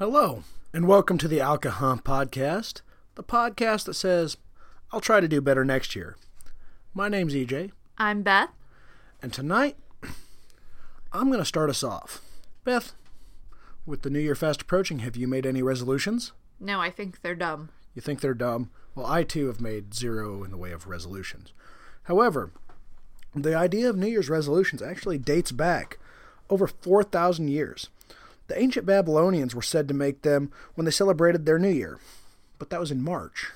Hello, and welcome to the Alcahuh Podcast, the podcast that says, I'll try to do better next year. My name's EJ, I'm Beth. and tonight, I'm going to start us off. Beth, with the New Year fast approaching, have you made any resolutions? No, I think they're dumb. You think they're dumb? Well, I too have made zero in the way of resolutions. However, the idea of New Year's resolutions actually dates back over 4,000 years. The ancient Babylonians were said to make them when they celebrated their New Year, but that was in March.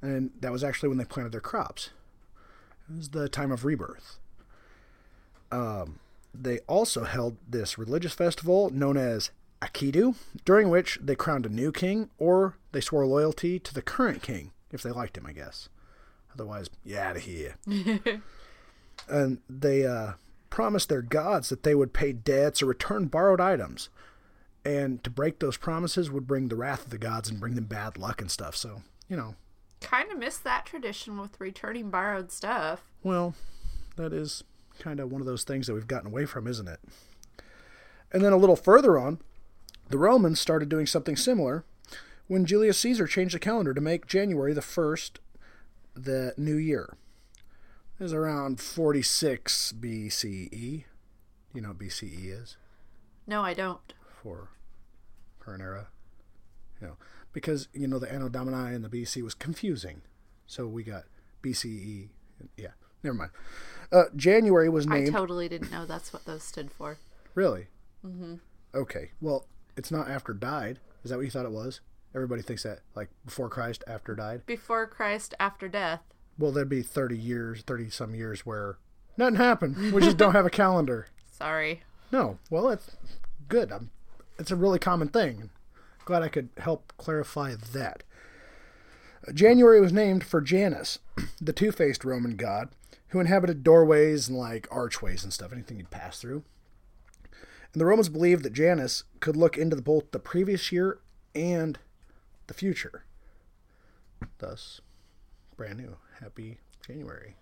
And that was actually when they planted their crops. It was the time of rebirth. Um, they also held this religious festival known as Akitu, during which they crowned a new king or they swore loyalty to the current king, if they liked him, I guess. Otherwise, you out of here. and they uh, promised their gods that they would pay debts or return borrowed items. And to break those promises would bring the wrath of the gods and bring them bad luck and stuff. So, you know, Kind of miss that tradition with returning borrowed stuff. well, that is kind of one of those things that we've gotten away from, isn't it? And then a little further on, the Romans started doing something similar when Julius Caesar changed the calendar to make January the 1st the new year. Was around 46 BCE. You know what BCE is? No, I don't. for current era. You know, because you know the Anno Domini and the BC was confusing, so we got BCE. Yeah, never mind. Uh, January was named. I totally didn't know that's what those stood for. really? Mm-hmm. Okay. Well, it's not after died. Is that what you thought it was? Everybody thinks that like before Christ, after died. Before Christ, after death. Well, there'd be thirty years, thirty some years where nothing happened. We just don't have a calendar. Sorry. No. Well, it's good. I'm, it's a really common thing. Glad I could help clarify that. January was named for Janus, the two faced Roman god who inhabited doorways and like archways and stuff, anything you'd pass through. And the Romans believed that Janus could look into the, both the previous year and the future. Thus, brand new. Happy January.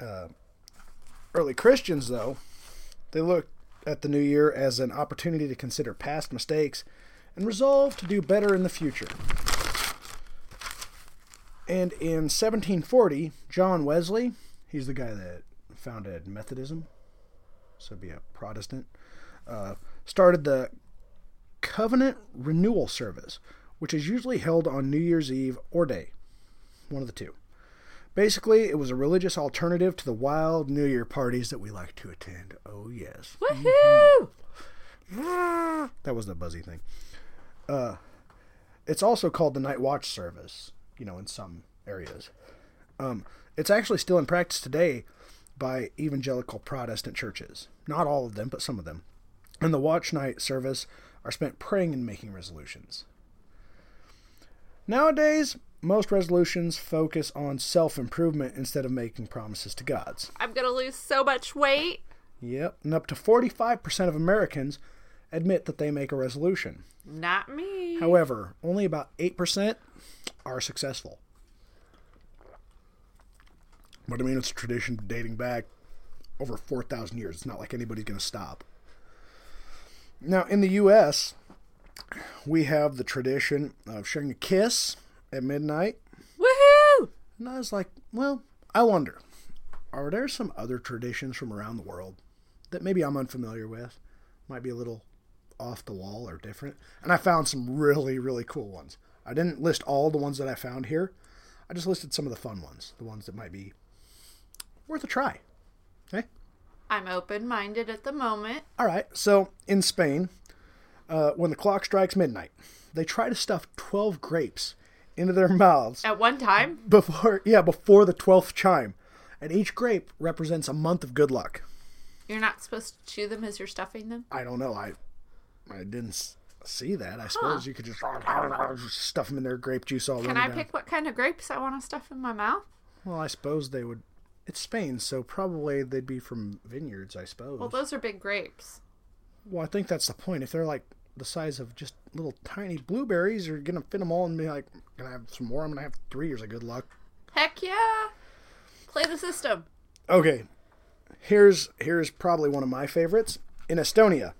Uh, early Christians, though, they looked at the new year as an opportunity to consider past mistakes and resolve to do better in the future. And in 1740, John Wesley, he's the guy that founded Methodism, so be a Protestant, uh, started the Covenant Renewal Service, which is usually held on New Year's Eve or day, one of the two. Basically, it was a religious alternative to the wild New Year parties that we like to attend. Oh, yes. Woohoo! That was the buzzy thing. Uh, it's also called the Night Watch service, you know, in some areas. Um, it's actually still in practice today by evangelical Protestant churches. Not all of them, but some of them. And the watch night service are spent praying and making resolutions. Nowadays, most resolutions focus on self improvement instead of making promises to gods. I'm gonna lose so much weight. Yep, and up to 45% of Americans admit that they make a resolution. Not me. However, only about 8% are successful. But I mean, it's a tradition dating back over 4,000 years. It's not like anybody's going to stop. Now, in the U.S., we have the tradition of sharing a kiss at midnight. Woohoo! And I was like, well, I wonder, are there some other traditions from around the world that maybe I'm unfamiliar with? Might be a little off the wall or different. And I found some really, really cool ones. I didn't list all the ones that I found here. I just listed some of the fun ones, the ones that might be worth a try. Okay? I'm open minded at the moment. All right. So in Spain, uh, when the clock strikes midnight, they try to stuff 12 grapes into their mouths At one time, before yeah before the 12th chime and each grape represents a month of good luck you're not supposed to chew them as you're stuffing them. i don't know i i didn't see that i suppose you could just stuff them in their grape juice all Can I down. pick what kind of grapes I want to stuff in my mouth? well i suppose they would it's spain so probably they'd be from vineyards i suppose Well, those are big grapes. well i think that's the point if they're like the size of just little tiny blueberries you're gonna fit them all and be like gonna have some more i'm gonna have three years of good luck Heck yeah! Play the system. Okay, here's here's probably one of my favorites. In Estonia,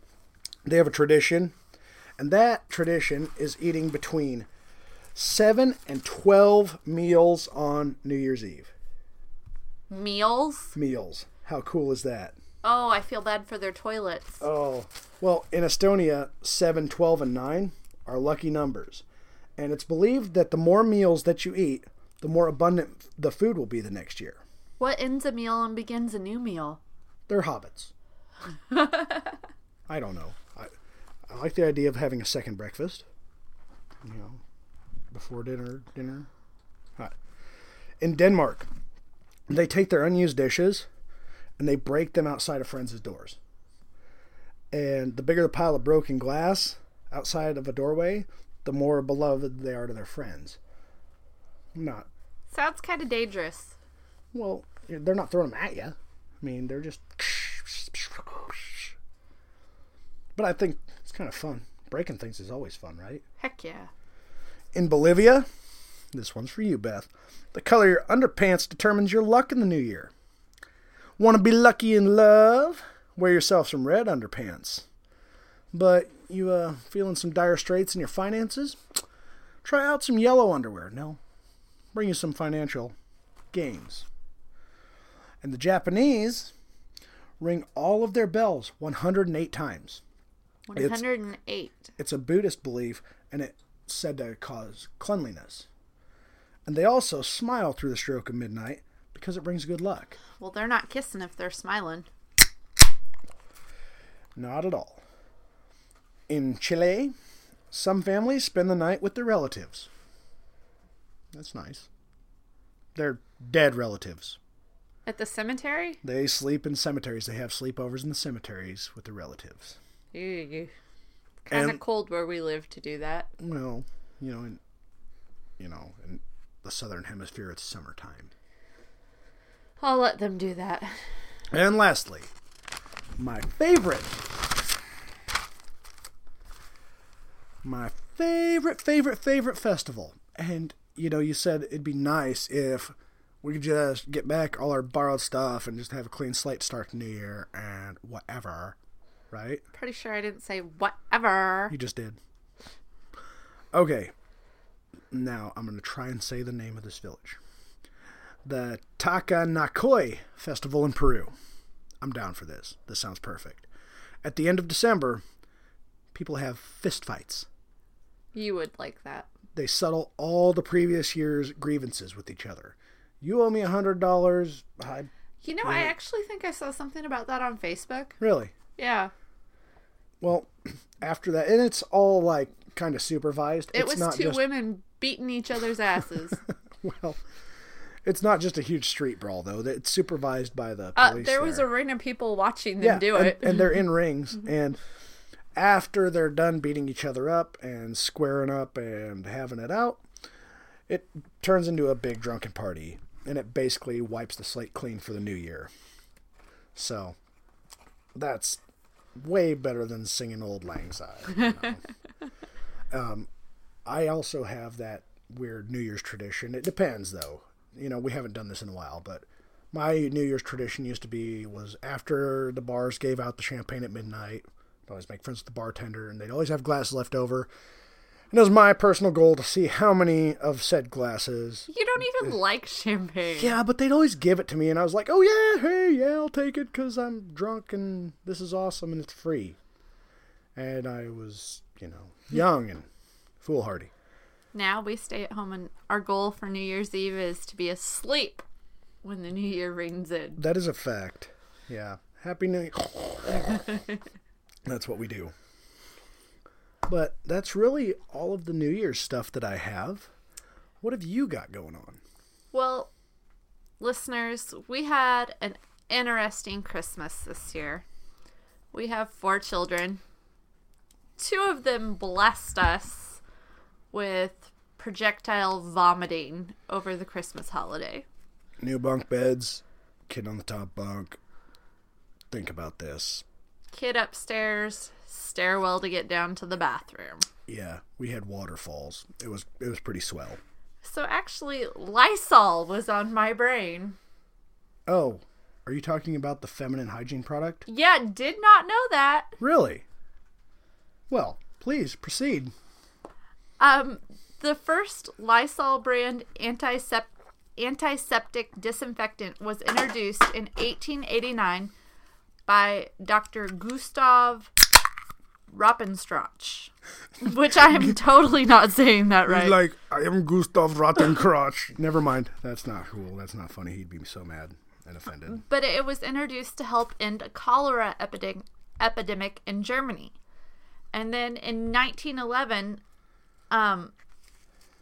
they have a tradition, And that tradition is eating between 7 and 12 meals on New Year's Eve. Meals? Meals. How cool is that? Oh, I feel bad for their toilets. Oh, well, in Estonia, 7, 12, and 9 are lucky numbers. And it's believed that the more meals that you eat, the more abundant the food will be the next year. What ends a meal and begins a new meal? They're hobbits. I don't know. I, I like the idea of having a second breakfast. You know, before dinner, dinner. Right. In Denmark, they take their unused dishes and they break them outside of friends' doors. And the bigger the pile of broken glass outside of a doorway, the more beloved they are to their friends. Not Sounds kind of dangerous. well, they're not throwing them at you. I mean, they're just. But I think it's kind of fun. Breaking things is always fun, right? Heck yeah. In Bolivia, this one's for you, Beth. The color of your underpants determines your luck in the new year. Want to be lucky in love? Wear yourself some red underpants. But you uh, feeling some dire straits in your finances? Try out some yellow underwear. No, bring you some financial gains. And the Japanese ring all of their bells 108 times. 108. It's a Buddhist belief, and it's said to cause cleanliness. And they also smile through the stroke of midnight because it brings good luck. Well, they're not kissing if they're smiling. Not at all. In Chile, some families spend the night with their relatives. That's nice. They're dead relatives. At the cemetery? They sleep in cemeteries. They have sleepovers in the cemeteries with their relatives. Kind of cold where we live to do that. Well, you know, in you know, in the southern hemisphere, it's summertime. I'll let them do that. And lastly, my favorite, my favorite, favorite, favorite festival. And, you know, you said it'd be nice if we could just get back all our borrowed stuff and just have a clean slate start the new year and whatever, right? Pretty sure I didn't say whatever. You just did. Okay. Now I'm going to try and say the name of this village. The Takanakuy Festival in Peru. I'm down for this. This sounds perfect. At the end of December, people have fist fights. You would like that. They settle all the previous year's grievances with each other. You owe me a hundred dollars. I You know, I actually think I saw something about that on Facebook. really Yeah. well after that, and it's all like kind of supervised. It it's was two just women beating each other's asses. well. It's not just a huge street brawl though. It's supervised by the Uh, police. there was a ring of people watching them do and, it. and they're in rings. And after they're done beating each other up and squaring up and having it out, it turns into a big drunken party, and it basically wipes the slate clean for the new year. So that's way better than singing Auld Lang Syne. you know. um, I also have that weird New Year's tradition. It depends, though. You know, we haven't done this in a while, but my New Year's tradition used to be was after the bars gave out the champagne at midnight. I'd always make friends with the bartender, and they'd always have glasses left over. And it was my personal goal to see how many of said glasses. you don't even like champagne. Yeah, but they'd always give it to me, and I was like, "Oh yeah, hey, yeah, I'll take it because I'm drunk and this is awesome and it's free." And I was, you know, young and foolhardy. Now we stay at home, and our goal for New Year's Eve is to be asleep when the new year rings in. That is a fact. Yeah. Happy New Year. that's what we do. But that's really all of the New Year's stuff that I have. What have you got going on? Well, listeners, we had an interesting Christmas this year. We have four children. Two of them blessed us with projectile vomiting over the Christmas holiday. New bunk beds, kid on the top bunk. Think about this. Kid upstairs, stairwell to get down to the bathroom. Yeah, we had waterfalls. It was it was pretty swell. So actually, Lysol was on my brain. Oh, are you talking about the feminine hygiene product? Yeah, did not know that. Really? Well, Please proceed. Um, the first Lysol brand antisep- antiseptic disinfectant was introduced in 1889 by Dr. Gustav Rappenstrach, which I am totally not saying that right. He's like, I am Gustav Rottenkroch. Never mind. That's not cool. That's not funny. He'd be so mad and offended. but it was introduced to help end a cholera epidemic epidemic in Germany. And then in 1911, um,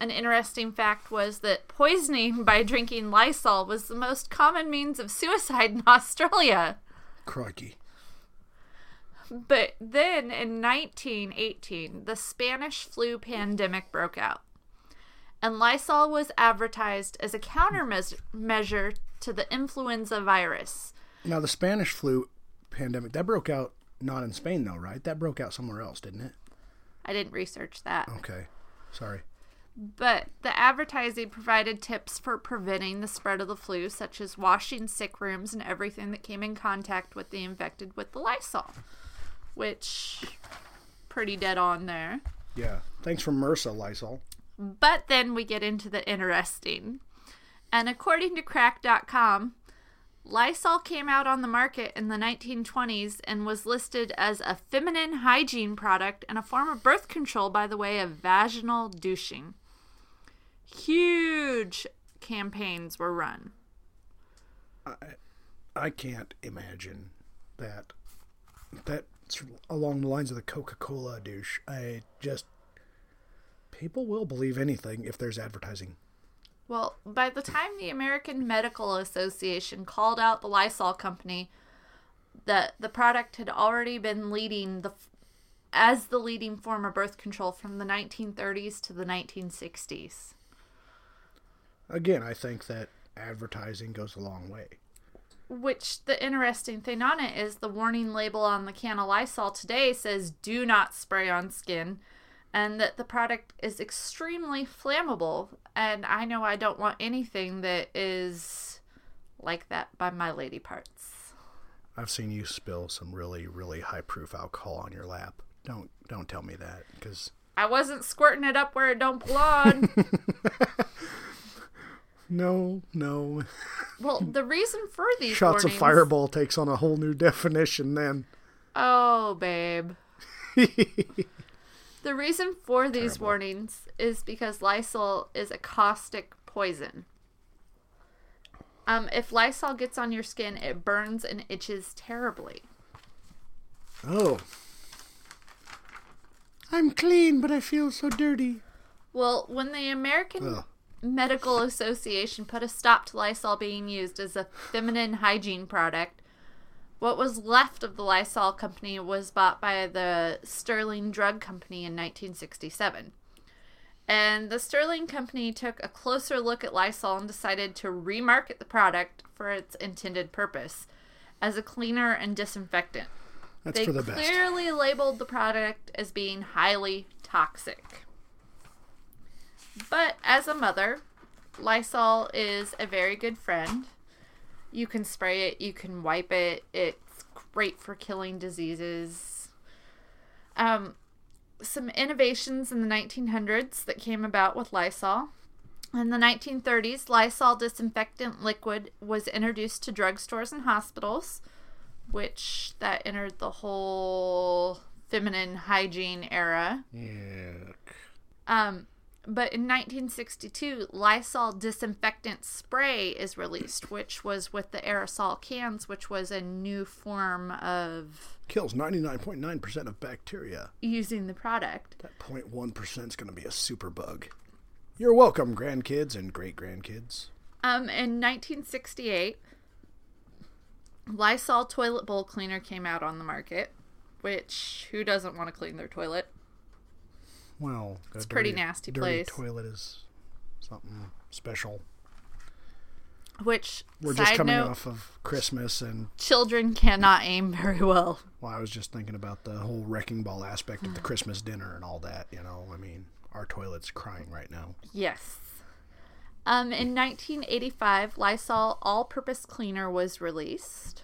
an interesting fact was that poisoning by drinking Lysol was the most common means of suicide in Australia. Crikey. But then in 1918, the Spanish flu pandemic broke out. And Lysol was advertised as a countermeasure to the influenza virus. Now, the Spanish flu pandemic, that broke out not in Spain, though, right? That broke out somewhere else, didn't it? I didn't research that. Okay. Sorry. But the advertising provided tips for preventing the spread of the flu, such as washing sick rooms and everything that came in contact with the infected with the Lysol, which pretty dead on there. Yeah. Thanks for MRSA, Lysol. But then we get into the interesting. And according to crack.com, Lysol came out on the market in the 1920s and was listed as a feminine hygiene product and a form of birth control by the way of vaginal douching. Huge campaigns were run. I can't imagine that. That's along the lines of the Coca Cola douche. I just. People will believe anything if there's advertising. Well, by the time the American Medical Association called out the Lysol company, that the product had already been leading the as the leading form of birth control from the 1930s to the 1960s. Again, I think that advertising goes a long way. Which the interesting thing on it is the warning label on the can of Lysol today says do not spray on skin and that the product is extremely flammable and I know I don't want anything that is like that by my lady parts. I've seen you spill some really, really high proof alcohol on your lap. Don't don't tell me that because I wasn't squirting it up where it don't belong. no, no. well, the reason for these Shots of Fireball takes on a whole new definition. Then Oh, babe. the reason for these Terrible. warnings is because Lysol is a caustic poison. Um, if Lysol gets on your skin, it burns and itches terribly. oh, I'm clean, but I feel so dirty. Well, when the American Ugh. Medical Association put a stop to Lysol being used as a feminine hygiene product, what was left of the Lysol company was bought by the Sterling Drug Company in 1967. And the Sterling Company took a closer look at Lysol and decided to remarket the product for its intended purpose as a cleaner and disinfectant. That's They for the best. clearly labeled the product as being highly toxic. But as a mother, Lysol is a very good friend. You can spray it, you can wipe it. It's great for killing diseases. Um, some innovations in the 1900s that came about with Lysol. In the 1930s, Lysol disinfectant liquid was introduced to drugstores and hospitals, which that entered the whole feminine hygiene era. Yuck. Um, but in 1962, Lysol disinfectant spray is released, which was with the aerosol cans, which was a new form of Kills 99.9% of bacteria. using the product. That 0.1% is going to be a super bug. You're welcome, grandkids and great grandkids. Um, in 1968, Lysol toilet bowl cleaner came out on the market, which who doesn't want to clean their toilet? Well, it's a pretty nasty dirty place. toilet is something special. Which We're just coming note, off of Christmas, and children cannot aim very well. well, I was just thinking about the whole wrecking ball aspect of the Christmas dinner and all that. You know, I mean, our toilet's crying right now. Yes. Um, in 1985, Lysol All Purpose Cleaner was released.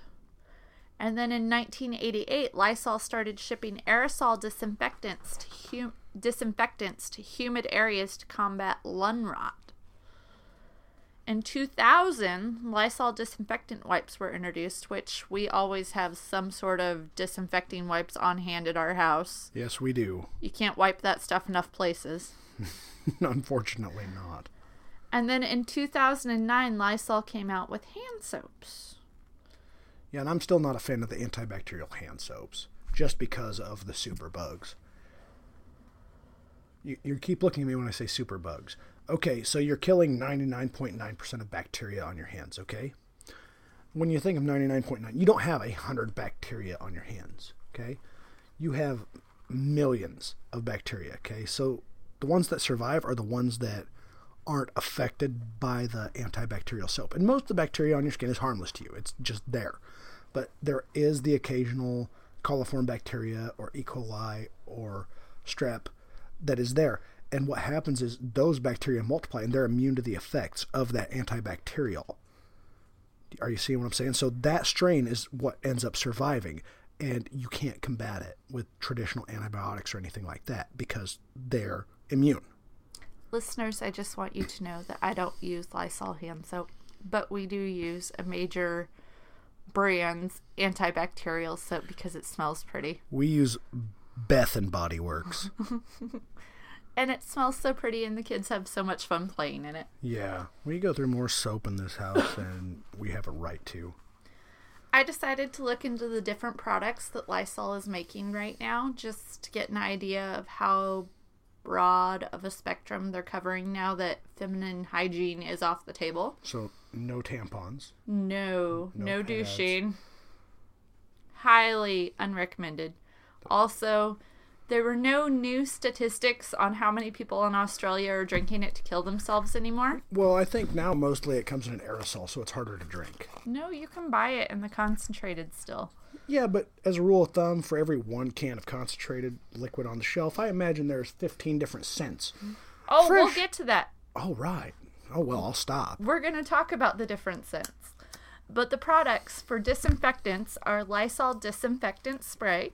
And then in 1988, Lysol started shipping aerosol disinfectants to, hum- disinfectants to humid areas to combat lung rot. In 2000, Lysol disinfectant wipes were introduced, which we always have some sort of disinfecting wipes on hand at our house. Yes, we do. You can't wipe that stuff enough places. Unfortunately, not. And then in 2009, Lysol came out with hand soaps. Yeah, and I'm still not a fan of the antibacterial hand soaps just because of the super bugs. You, you keep looking at me when I say super bugs. Okay, so you're killing 99.9% of bacteria on your hands, okay? When you think of 99.9, you don't have a 100 bacteria on your hands, okay? You have millions of bacteria, okay? So the ones that survive are the ones that aren't affected by the antibacterial soap. And most of the bacteria on your skin is harmless to you. It's just there. But there is the occasional coliform bacteria or E. coli or strep that is there. And what happens is those bacteria multiply and they're immune to the effects of that antibacterial. Are you seeing what I'm saying? So that strain is what ends up surviving, and you can't combat it with traditional antibiotics or anything like that because they're immune. Listeners, I just want you to know that I don't use Lysol hand soap, but we do use a major brand's antibacterial soap because it smells pretty. We use Beth and Body Works. And it smells so pretty, and the kids have so much fun playing in it. yeah, we go through more soap in this house than we have a right to. I decided to look into the different products that Lysol is making right now just to get an idea of how broad of a spectrum they're covering now that feminine hygiene is off the table. So no tampons. No, No no, douching. Highly unrecommended. Also, there were no new statistics on how many people in Australia are drinking it to kill themselves anymore. Well, I think now mostly it comes in an aerosol, so it's harder to drink. No, you can buy it in the concentrated still. Yeah, but as a rule of thumb, for every one can of concentrated liquid on the shelf, I imagine there's 15 different scents. Oh, we'll get to that. Oh, right. Oh, well, I'll stop. We're going to talk about the different scents. But the products for disinfectants are Lysol disinfectant spray,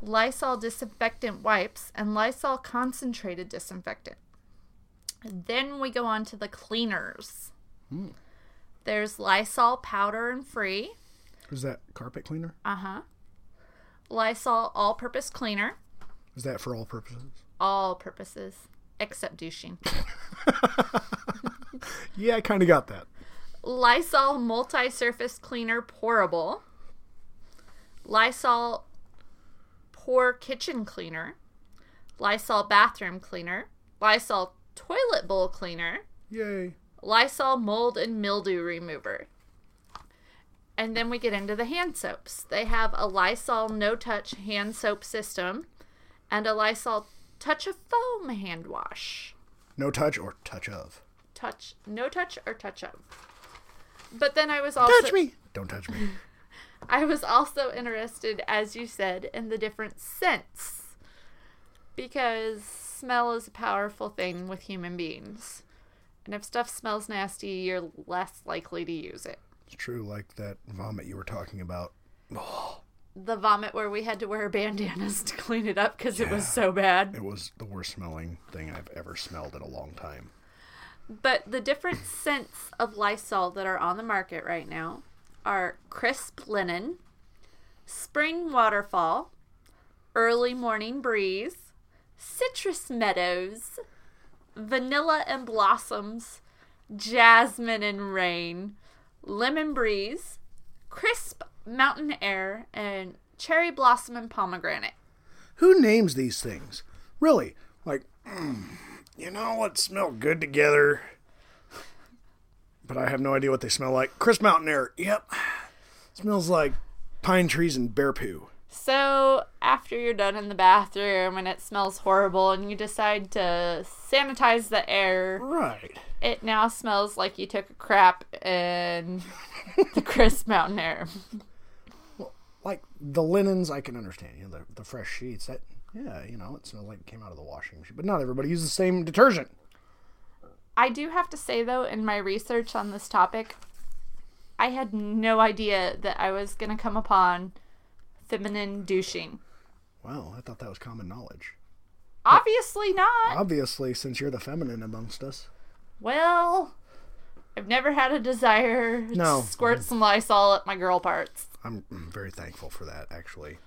Lysol disinfectant wipes, and Lysol concentrated disinfectant. Then we go on to the cleaners. Hmm. There's Lysol Power and Free, Is that carpet cleaner? uh huh. Lysol all purpose cleaner, Is that for all purposes? all purposes except douching. Yeah, I kind of got that. Lysol multi surface cleaner pourable, Lysol pour kitchen cleaner, Lysol bathroom cleaner, Lysol toilet bowl cleaner, Yay. Lysol mold and mildew remover. And then we get into the hand soaps. They have a Lysol no touch hand soap system and a Lysol touch of foam hand wash. No touch or touch of. Touch, no touch or touch of. But then I was also Touch me! Don't touch me. I was also interested, as you said, in the different scents. Because smell is a powerful thing with human beings. And if stuff smells nasty, you're less likely to use it. It's true, like that vomit you were talking about. The vomit where we had to wear bandanas to clean it up because it was so bad. It was the worst smelling thing I've ever smelled in a long time. But the different scents of Lysol that are on the market right now are crisp linen, spring waterfall, early morning breeze, citrus meadows, vanilla and blossoms, jasmine and rain, lemon breeze, crisp mountain air, and cherry blossom and pomegranate. Who names these things? Really? Like, mm, you know what smell good together? But I have no idea what they smell like. Crisp Mountain Air. Yep. Smells like pine trees and bear poo. So, after you're done in the bathroom and it smells horrible and you decide to sanitize the air, Right. it now smells like you took a crap in the crisp mountain air. Well, Like the linens, I can understand. You know, the, the fresh sheets. That yeah, you know, it smells like it came out of the washing machine. But not everybody uses the same detergent. I do have to say, though, in my research on this topic, I had no idea that I was going to come upon feminine douching. Wow, I thought that was common knowledge. Obviously not. Obviously, since you're the feminine amongst us. Well, I've never had a desire No. to squirt some Lysol at my girl parts. I'm very thankful for that, actually.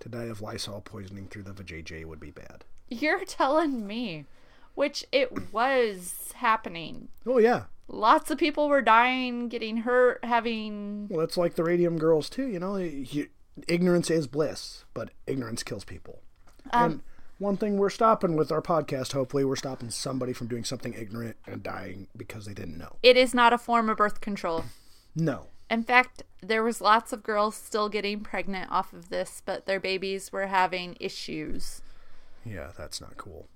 To die of Lysol poisoning through the vajayjay would be bad. You're telling me. Which it was happening. Oh, yeah. Lots of people were dying, getting hurt, having. Well, it's like the radium girls, too. You know, you, ignorance is bliss, but ignorance kills people. and one thing we're stopping with our podcast, hopefully, we're stopping somebody from doing something ignorant and dying because they didn't know. It is not a form of birth control. No. In fact, there was lots of girls still getting pregnant off of this, but their babies were having issues. Yeah, that's not cool.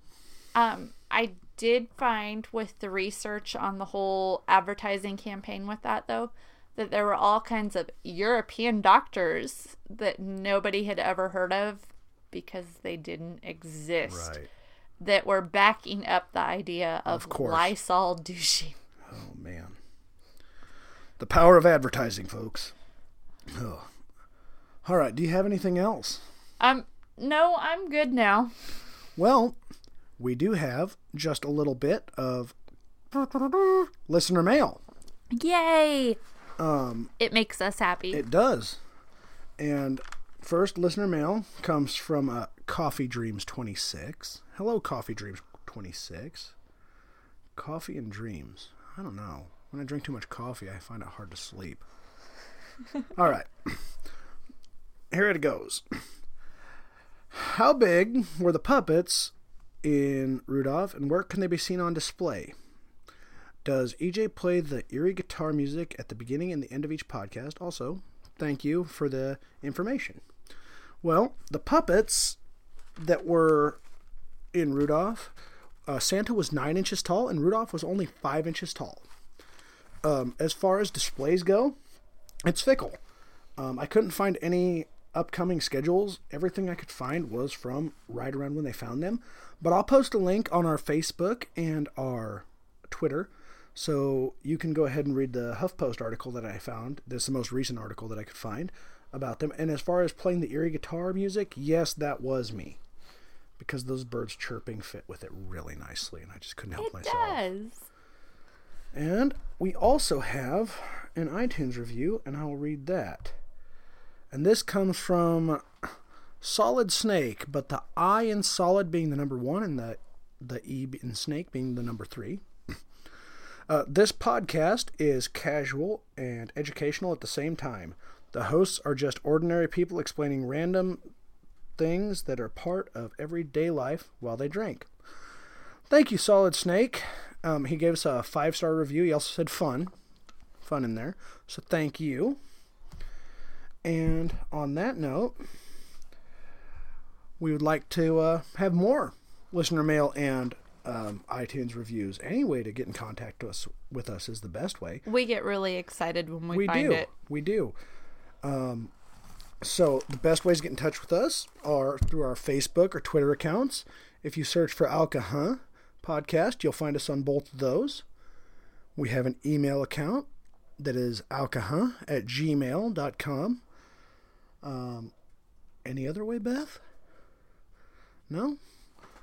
Um, I did find with the research on the whole advertising campaign with that though, that there were all kinds of European doctors that nobody had ever heard of because they didn't exist Right. that were backing up the idea of, Of. Lysol douching. Oh, man. The power of advertising, folks. Oh. All right, do you have anything else? Um, no, I'm good now. Well, we do have just a little bit of listener mail. Yay! Um, It makes us happy. it does. And first listener mail comes from uh, Coffee Dreams 26. Hello, Coffee Dreams 26. Coffee and dreams. I don't know. When I drink too much coffee, I find it hard to sleep. All right. Here it goes. How big were the puppets in Rudolph, and where can they be seen on display? Does EJ play the eerie guitar music at the beginning and the end of each podcast? Also, thank you for the information. Well, the puppets that were in Rudolph, uh, Santa was nine inches tall, and Rudolph was only five inches tall. Um, as far as displays go, it's fickle. Um, I couldn't find any upcoming schedules. Everything I could find was from right around when they found them. But I'll post a link on our Facebook and our Twitter. So you can go ahead and read the HuffPost article that I found. This is the most recent article that I could find about them. And as far as playing the eerie guitar music, yes, that was me. Because those birds chirping fit with it really nicely, and I just couldn't help it myself. does. And we also have an iTunes review, and I'll read that. And this comes from Solid Snake, but the I in solid being the number one and the, the E in snake being the number three. Uh, this podcast is casual and educational at the same time. The hosts are just ordinary people explaining random things that are part of everyday life while they drink. Thank you, Solid Snake. Um, he gave us a five star review. He also said fun. Fun in there. So thank you. And on that note, we would like to uh, have more listener mail and um, iTunes reviews. Any way to get in contact with us, with us is the best way. We get really excited when we, We find do. it. We do. Um, so the best ways to get in touch with us are through our Facebook or Twitter accounts. If you search for Alcahuh podcast, you'll find us on both of those. We have an email account that is alcahuh at gmail.com. Um, any other way, Beth? No?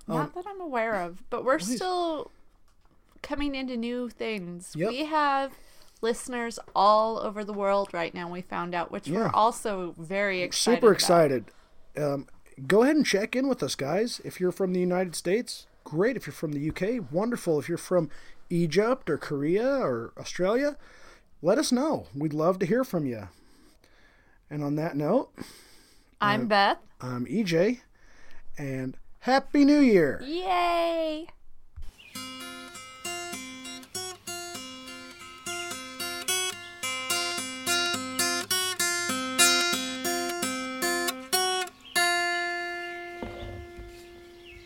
Not that I'm aware of, but we're still coming into new things. Yep. We have listeners all over the world right now. We found out, which Yeah. we're also very excited. Super excited. Um, go ahead and check in with us, guys. If you're from the United States, great. If you're from the UK, wonderful. If you're from Egypt or Korea or Australia, let us know. We'd love to hear from you. And on that note, I'm Beth. I'm EJ, and Happy New Year! Yay!